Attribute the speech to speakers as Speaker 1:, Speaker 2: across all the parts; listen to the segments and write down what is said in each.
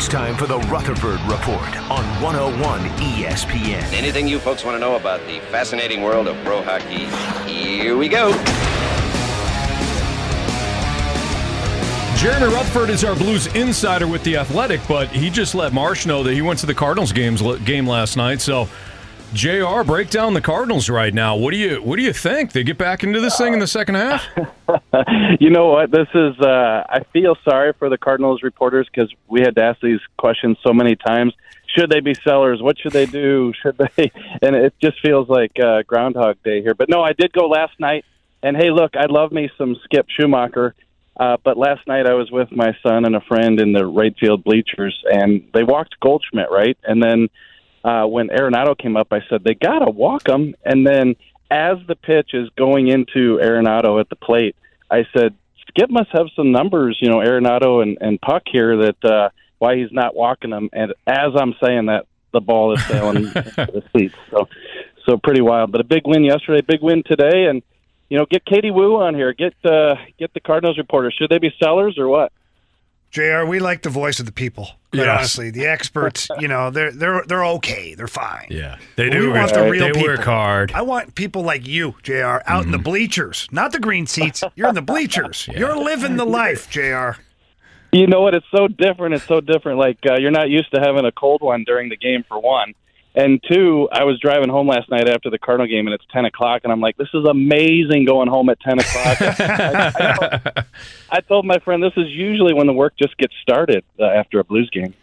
Speaker 1: It's time for the Rutherford Report on 101 ESPN.
Speaker 2: Anything you folks want to know about the fascinating world of pro hockey? Here we go.
Speaker 3: Jeremy Rutherford is our Blues insider with the Athletic, but he just let Marsh know that he went to the Cardinals games game last night. So, Jr. break down the Cardinals right now. What do you what do you think? They get back into this thing in the second half?
Speaker 4: you know what? This is. Uh, I feel sorry for the Cardinals reporters because we had to ask these questions so many times. Should they be sellers? What should they do? Should they? And it just feels like uh, Groundhog Day here. But no, I did go last night. And hey, look, I love me some Skip Schumaker. Uh, but last night I was with my son and a friend in the right field bleachers, and they walked Goldschmidt, right? And then uh, when Arenado came up, I said they gotta walk him. And then as the pitch is going into Arenado at the plate, I said Skip must have some numbers, you know, Arenado and, and Puck here that uh, why he's not walking them. And as I'm saying that, the ball is sailing the seats. So, so pretty wild. But a big win yesterday, big win today, and you know, get Katie Woo on here. Get uh, get the Cardinals reporter. Should they be sellers or what?
Speaker 5: Jr. We like the voice of the people. Quite
Speaker 3: Yes.
Speaker 5: honestly, the experts, you know, they're they're they're okay. They're fine.
Speaker 3: Yeah, they do.
Speaker 5: We
Speaker 3: do.
Speaker 5: want the real
Speaker 3: they
Speaker 5: people.
Speaker 3: work hard.
Speaker 5: I want people like you, Jr. Out in the bleachers, not the green seats. You're in the bleachers. You're living the life, Jr.
Speaker 4: You know what? It's so different. It's so different. Like uh, you're not used to having a cold one during the game for one, and two. I was driving home last night after the Cardinal game, and it's ten o'clock, and I'm like, "This is amazing going home at ten o'clock." I, I, told, I told my friend, "This is usually when the work just gets started uh, after a Blues game."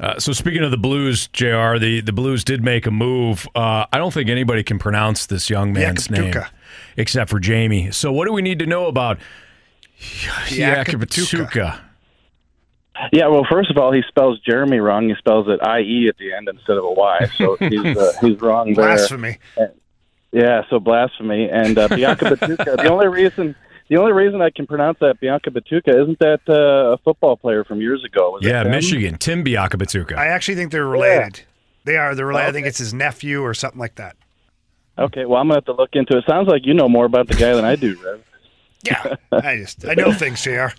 Speaker 3: Uh, so speaking of the Blues, Jr. The the Blues did make a move. Uh, I don't think anybody can pronounce this young man's name except for Jamie. So what do we need to know about
Speaker 5: Yakaptuka.
Speaker 3: Yakaptuka?
Speaker 4: Yeah, well, first of all, he spells Jeremy wrong. He spells it I E at the end instead of a Y, so he's uh, he's wrong there.
Speaker 5: Blasphemy.
Speaker 4: Yeah, so blasphemy and uh, Biakabutuka. the only reason the only reason I can pronounce that Biakabutuka isn't that uh, a football player from years ago? Was
Speaker 3: Yeah. Michigan. Tim Biakabutuka.
Speaker 5: I actually think they're related. They are. They're related. I think it's his nephew or something like that.
Speaker 4: Okay, well, I'm gonna have to look into it. Sounds like you know more about the guy than I do, Rev.
Speaker 5: Yeah, I just I know things, Jr.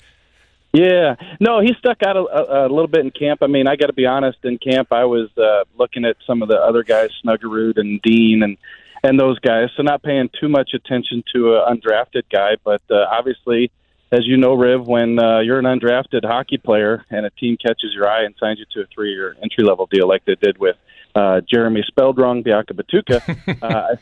Speaker 4: Yeah, no, he stuck out a, a, a little bit in camp. I mean, I got to be honest. In camp, I was uh, looking at some of the other guys, Snuggerud and Dean, and and those guys. So not paying too much attention to an undrafted guy, but uh, obviously, as you know, Riv, when uh, you're an undrafted hockey player and a team catches your eye and signs you to a three-year entry-level deal like they did with uh, Jeremy spelled wrong, Biakabutuka, uh,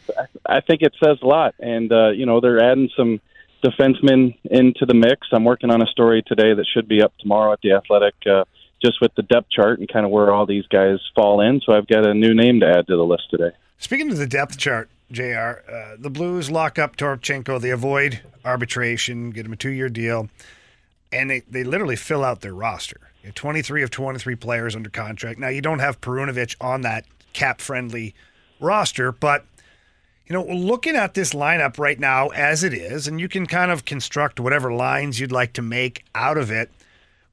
Speaker 4: I, I think it says a lot. And uh, you know, they're adding some defensemen into the mix. I'm working on a story today that should be up tomorrow at the Athletic, uh, just with the depth chart and kind of where all these guys fall in. So I've got a new name to add to the list today.
Speaker 5: Speaking of the depth chart, Jr., uh, the Blues lock up Toropchenko. They avoid arbitration, get him a two-year deal, and they, they literally fill out their roster. 23 of 23 players under contract. Now, you don't have Perunovich on that cap-friendly roster, but you know, looking at this lineup right now as it is, and you can kind of construct whatever lines you'd like to make out of it.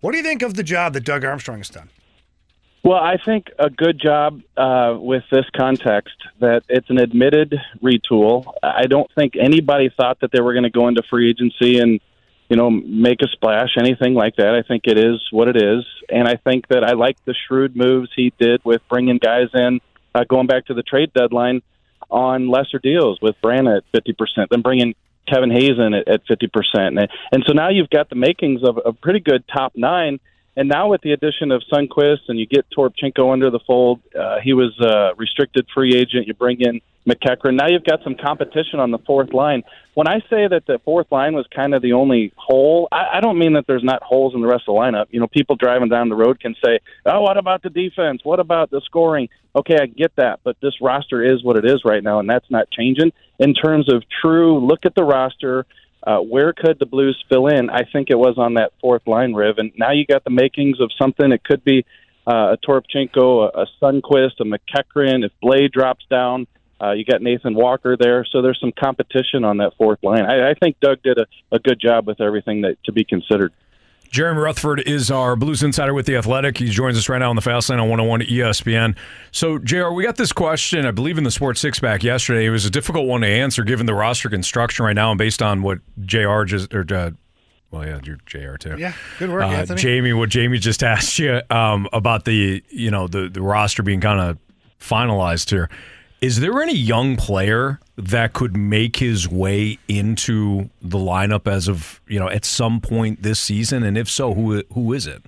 Speaker 5: What do you think of the job that Doug Armstrong has done?
Speaker 4: Well, I think a good job uh, with this context that it's an admitted retool. I don't think anybody thought that they were going to go into free agency and you know make a splash, anything like that. I think it is what it is, and I think that I like the shrewd moves he did with bringing guys in, uh, going back to the trade deadline on lesser deals with Vrana at fifty percent, then bringing Kevin Hayes in at, at 50%. And, and so now you've got the makings of a pretty good top nine. And now with the addition of Sundqvist and you get Toropchenko under the fold, uh, he was a restricted free agent. You bring in MacEachern. Now you've got some competition on the fourth line. When I say that the fourth line was kind of the only hole, I, I don't mean that there's not holes in the rest of the lineup. You know, people driving down the road can say, "Oh, what about the defense? What about the scoring?" Okay, I get that, but this roster is what it is right now, and that's not changing. In terms of true, look at the roster. Uh, where could the Blues fill in? I think it was on that fourth line, Riv, and now you got the makings of something. It could be uh, a Toropchenko, a, a Sundqvist, a MacEachern. If Blais drops down, uh, you got Nathan Walker there, so there's some competition on that fourth line. I, I think Doug did a, a good job with everything that to be considered.
Speaker 3: Jeremy Rutherford is our Blues insider with The Athletic. He joins us right now on the Fast Lane on 101 ESPN. So, JR, we got this question, I believe, in the Sports Six Pack yesterday. It was a difficult one to answer given the roster construction right now and based on what JR just, or, uh, well, yeah, you're JR too.
Speaker 5: Yeah, good work,
Speaker 3: uh,
Speaker 5: Anthony.
Speaker 3: Jamie, what Jamie just asked you um, about the, you know, the, the roster being kind of finalized here. Is there any young player that could make his way into the lineup as of you know at some point this season? And if so, who who is it?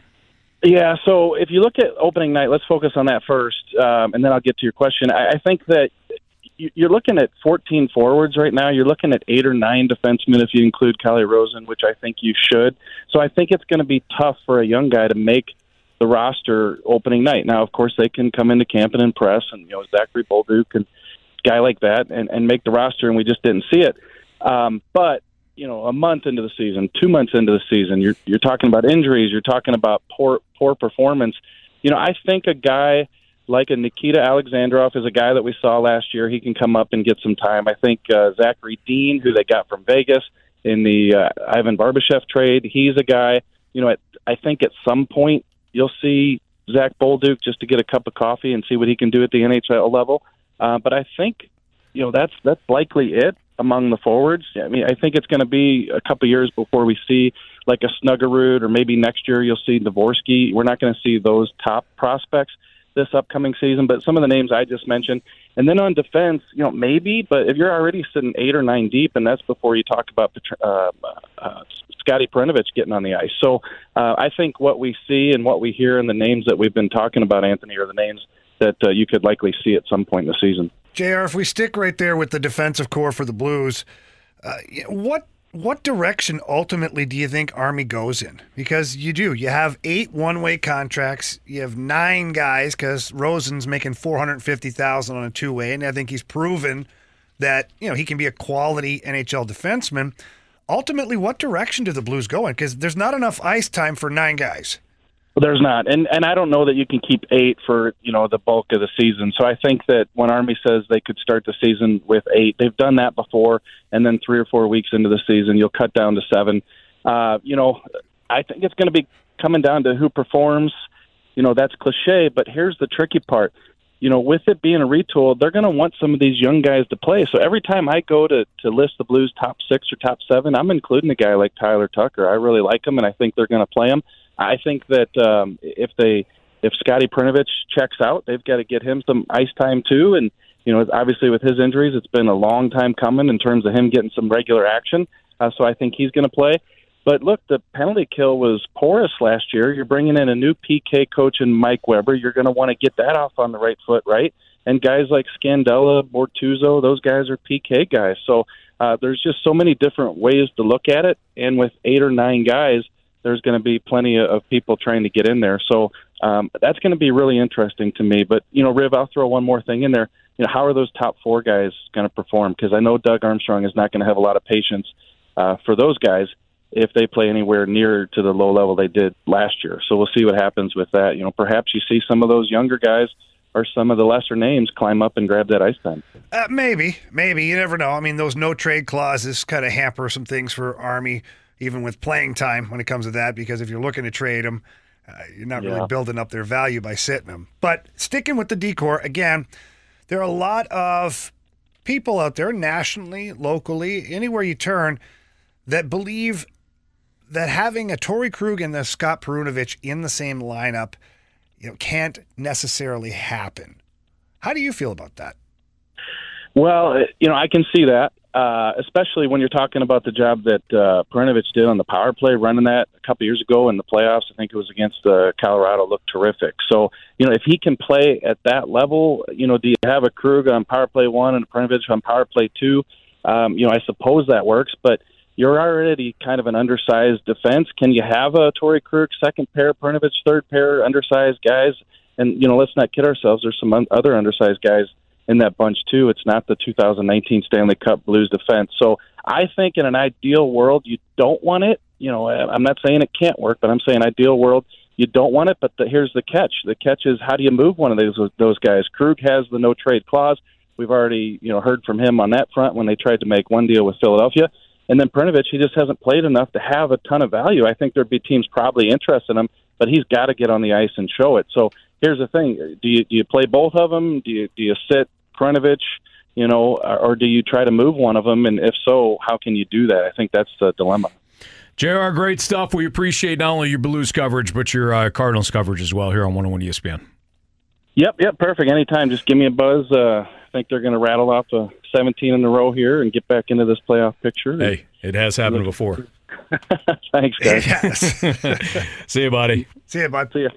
Speaker 4: Yeah, so if you look at opening night, let's focus on that first, um, and then I'll get to your question. I, I think that you- you're looking at 14 forwards right now. You're looking at eight or nine defensemen if you include Calle Rosén, which I think you should. So I think it's going to be tough for a young guy to make the roster opening night. Now, of course, they can come into camp and impress, and you know Zachary Bolduc and guy like that, and, and make the roster, and we just didn't see it. Um, but you know, a month into the season, two months into the season, you're you're talking about injuries, you're talking about poor poor performance. You know, I think a guy like a Nikita Alexandrov is a guy that we saw last year. He can come up and get some time. I think uh, Zachary Dean, who they got from Vegas in the uh, Ivan Barbashev trade, he's a guy. You know, at, I think at some point you'll see Zach Bolduc just to get a cup of coffee and see what he can do at the NHL level. Uh, but I think, you know, that's that's likely it among the forwards. I mean, I think it's going to be a couple years before we see like a Snuggerud, or maybe next year you'll see Dvorsky. We're not going to see those top prospects this upcoming season, but some of the names I just mentioned. And then on defense, you know, maybe, but if you're already sitting eight or nine deep, and that's before you talk about uh, uh, Scotty Perunovich getting on the ice. So uh, I think what we see and what we hear and the names that we've been talking about, Anthony, are the names that uh, you could likely see at some point in the season.
Speaker 5: JR, if we stick right there with the defensive corps for the Blues, uh, what what direction ultimately do you think Army goes in? Because you do. You have eight one-way contracts. You have nine guys because Rosen's making four hundred fifty thousand on a two-way, and I think he's proven that you know he can be a quality NHL defenseman. Ultimately, what direction do the Blues go in? Because there's not enough ice time for nine guys.
Speaker 4: There's not, and and I don't know that you can keep eight for you know the bulk of the season. So I think that when Army says they could start the season with eight, they've done that before, and then three or four weeks into the season, you'll cut down to seven. Uh, you know, I think it's going to be coming down to who performs. You know, that's cliche, but here's the tricky part. You know, with it being a retool, they're going to want some of these young guys to play. So every time I go to to list the Blues top six or top seven, I'm including a guy like Tyler Tucker. I really like him, and I think they're going to play him. I think that um, if they if Scotty Perunovich checks out, they've got to get him some ice time too. And you know, obviously with his injuries, it's been a long time coming in terms of him getting some regular action. Uh, so I think he's going to play. But look, the penalty kill was porous last year. You're bringing in a new PK coach in Mike Weber. You're going to want to get that off on the right foot, right? And guys like Scandella, Bortuzzo, those guys are PK guys. So uh, there's just so many different ways to look at it. And with eight or nine guys, there's going to be plenty of people trying to get in there. So um, that's going to be really interesting to me. But you know, Riv, I'll throw one more thing in there. You know, how are those top four guys going to perform? Because I know Doug Armstrong is not going to have a lot of patience uh, for those guys if they play anywhere near to the low level they did last year. So we'll see what happens with that. You know, perhaps you see some of those younger guys or some of the lesser names climb up and grab that ice time.
Speaker 5: Uh, maybe, maybe you never know. I mean, those no trade clauses kind of hamper some things for Army, even with playing time when it comes to that. Because if you're looking to trade them, uh, you're not really building up their value by sitting them. But sticking with the decor again, there are a lot of people out there, nationally, locally, anywhere you turn, that believe that having a Torey Krug and a Scott Perunovich in the same lineup, you know, can't necessarily happen. How do you feel about that?
Speaker 4: Well, uh, you know, I can see that. Uh, especially when you're talking about the job that uh, Perunovich did on the power play, running that a couple years ago in the playoffs. I think it was against uh, Colorado. Looked terrific. So you know, if he can play at that level, you know, do you have a Krug on power play one and a on power play two? Um, you know, I suppose that works, but you're already kind of an undersized defense. Can you have a Torey Krug second pair, Perunovich third pair, undersized guys? And you know, let's not kid ourselves. There's some other undersized guys in that bunch too. It's not the 2019 Stanley Cup Blues defense. So I think in an ideal world, you don't want it. You know, I'm not saying it can't work, but I'm saying ideal world, you don't want it. But the, here's the catch: the catch is how do you move one of those those guys? Krug has the no trade clause. We've already you know heard from him on that front when they tried to make one deal with Philadelphia. And then Perunovich, he just hasn't played enough to have a ton of value. I think there'd be teams probably interested in him, but he's got to get on the ice and show it. So here's the thing: do you do you play both of them? Do you do you sit Perunovich? You know, or, or do you try to move one of them? And if so, how can you do that? I think that's the dilemma.
Speaker 3: JR, great stuff. We appreciate not only your Blues coverage, but your uh, Cardinals coverage as well here on 101 ESPN.
Speaker 4: Yep, yep, perfect. Anytime, just give me a buzz. Uh, I think they're going to rattle off a 17 in a row here and get back into this playoff picture.
Speaker 3: Hey, it has happened before.
Speaker 4: Thanks, guys.
Speaker 5: Yes.
Speaker 3: See you, buddy.
Speaker 5: See you, bud.
Speaker 4: See ya.